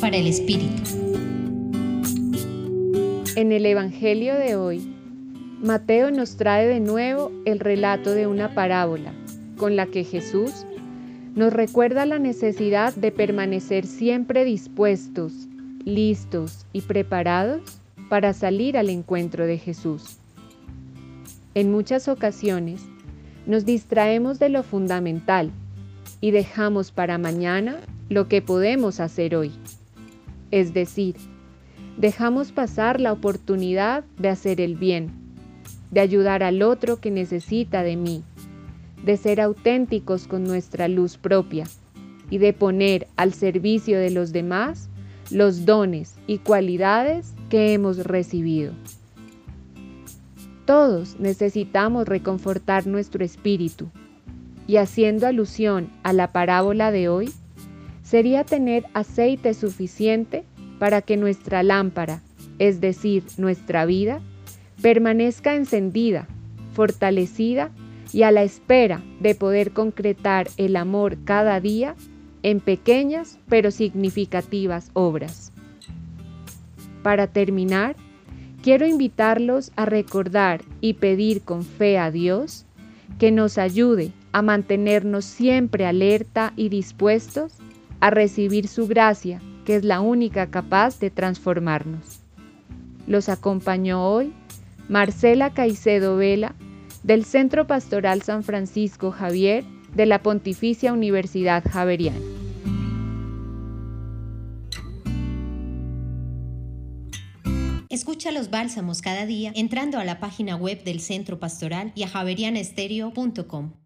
Para el Espíritu. En el Evangelio de hoy, Mateo nos trae de nuevo el relato de una parábola con la que Jesús nos recuerda la necesidad de permanecer siempre dispuestos, listos y preparados para salir al encuentro de Jesús. En muchas ocasiones nos distraemos de lo fundamental y dejamos para mañana lo que podemos hacer hoy. Es decir, dejamos pasar la oportunidad de hacer el bien, de ayudar al otro que necesita de mí, de ser auténticos con nuestra luz propia y de poner al servicio de los demás los dones y cualidades que hemos recibido. Todos necesitamos reconfortar nuestro espíritu y haciendo alusión a la parábola de hoy, sería tener aceite suficiente para que nuestra lámpara, es decir, nuestra vida, permanezca encendida, fortalecida y a la espera de poder concretar el amor cada día en pequeñas pero significativas obras. Para terminar, quiero invitarlos a recordar y pedir con fe a Dios que nos ayude a mantenernos siempre alerta y dispuestos a recibir su gracia, que es la única capaz de transformarnos. Los acompañó hoy Marcela Caicedo Vela, del Centro Pastoral San Francisco Javier de la Pontificia Universidad Javeriana. Escucha los bálsamos cada día entrando a la página web del Centro Pastoral y a javerianestereo.com.